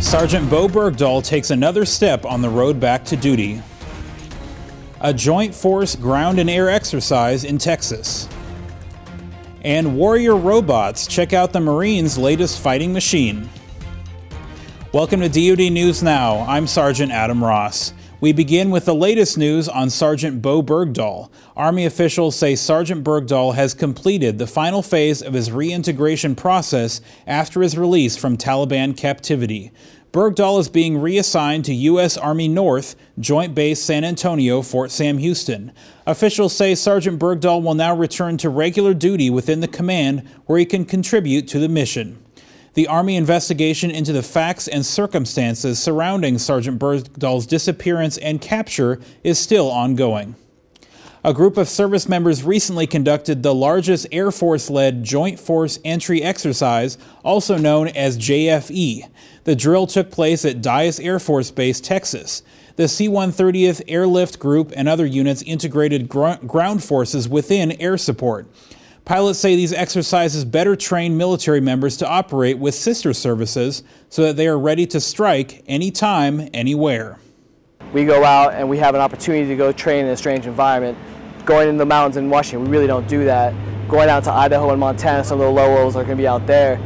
Sergeant Bowe Bergdahl takes another step on the road back to duty. A joint force ground and air exercise in Texas. And Warrior Robots check out the Marines' latest fighting machine. Welcome to DoD News Now. I'm Sergeant Adam Ross. We begin with the latest news on Sergeant Bowe Bergdahl. Army officials say Sergeant Bergdahl has completed the final phase of his reintegration process after his release from Taliban captivity. Bergdahl is being reassigned to U.S. Army North, Joint Base San Antonio, Fort Sam Houston. Officials say Sergeant Bergdahl will now return to regular duty within the command where he can contribute to the mission. The Army investigation into the facts and circumstances surrounding Sergeant Bergdahl's disappearance and capture is still ongoing. A group of service members recently conducted the largest Air Force led Joint Force Entry Exercise, also known as JFE. The drill took place at Dyess Air Force Base, Texas. The C 130th Airlift Group and other units integrated gr- ground forces within air support. Pilots say these exercises better train military members to operate with sister services so that they are ready to strike anytime, anywhere. We go out and we have an opportunity to go train in a strange environment. Going in the mountains in Washington, we really don't do that. Going out to Idaho and Montana, some of the lowells are going to be out there.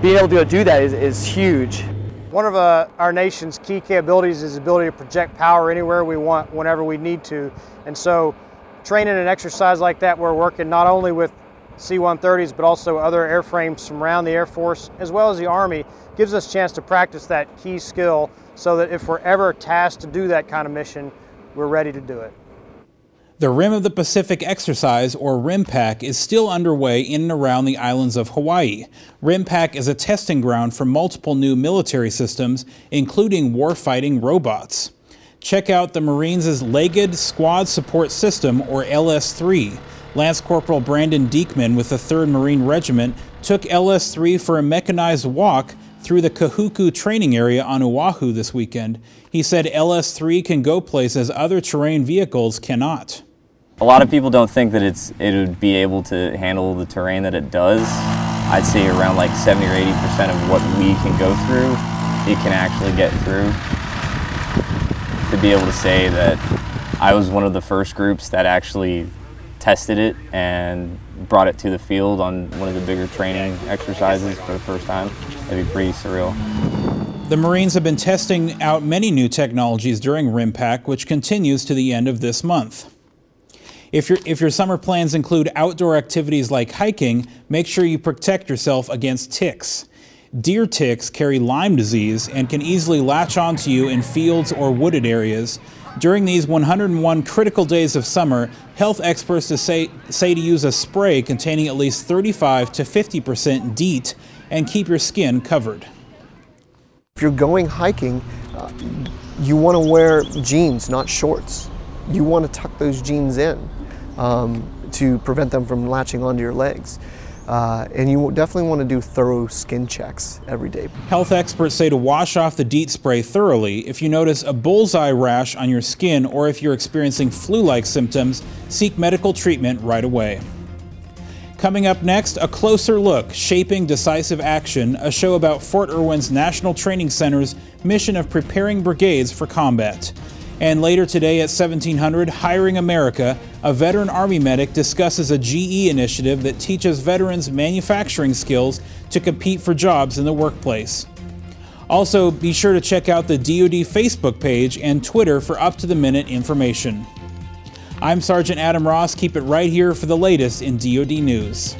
Being able to go do that is, is huge. One of uh, our nation's key capabilities is the ability to project power anywhere we want, whenever we need to. And so, training an exercise like that, we're working not only with C-130s, but also other airframes from around the Air Force as well as the Army, gives us a chance to practice that key skill so that if we're ever tasked to do that kind of mission, we're ready to do it. The Rim of the Pacific exercise, or RIMPAC, is still underway in and around the islands of Hawaii. RIMPAC is a testing ground for multiple new military systems, including warfighting robots. Check out the Marines' Legged Squad Support System, or LS3. Lance Corporal Brandon Diekman with the 3rd Marine Regiment took LS3 for a mechanized walk through the Kahuku training area on Oahu this weekend. He said LS3 can go places other terrain vehicles cannot. A lot of people don't think that it's it would be able to handle the terrain that it does. I'd say around like 70 or 80 percent of what we can go through, it can actually get through. To be able to say that I was one of the first groups that actually tested it and brought it to the field on one of the bigger training exercises for the first time. That'd be pretty surreal. The Marines have been testing out many new technologies during RIMPAC, which continues to the end of this month. If, your if your summer plans include outdoor activities like hiking, make sure you protect yourself against ticks. Deer ticks carry Lyme disease and can easily latch onto you in fields or wooded areas, during these 101 critical days of summer, health experts say, say to use a spray containing at least 35 to 50% DEET and keep your skin covered. If you're going hiking, uh, you want to wear jeans, not shorts. You want to tuck those jeans in um, to prevent them from latching onto your legs. Uh, and you definitely want to do thorough skin checks every day. Health experts say to wash off the DEET spray thoroughly. If you notice a bullseye rash on your skin or if you're experiencing flu like symptoms, seek medical treatment right away. Coming up next, a closer look, Shaping Decisive Action, a show about Fort Irwin's National Training Center's mission of preparing brigades for combat. And later today at 1700, Hiring America, a veteran Army medic discusses a GE initiative that teaches veterans manufacturing skills to compete for jobs in the workplace. Also, be sure to check out the DoD Facebook page and Twitter for up to the minute information. I'm Sergeant Adam Ross. Keep it right here for the latest in DoD news.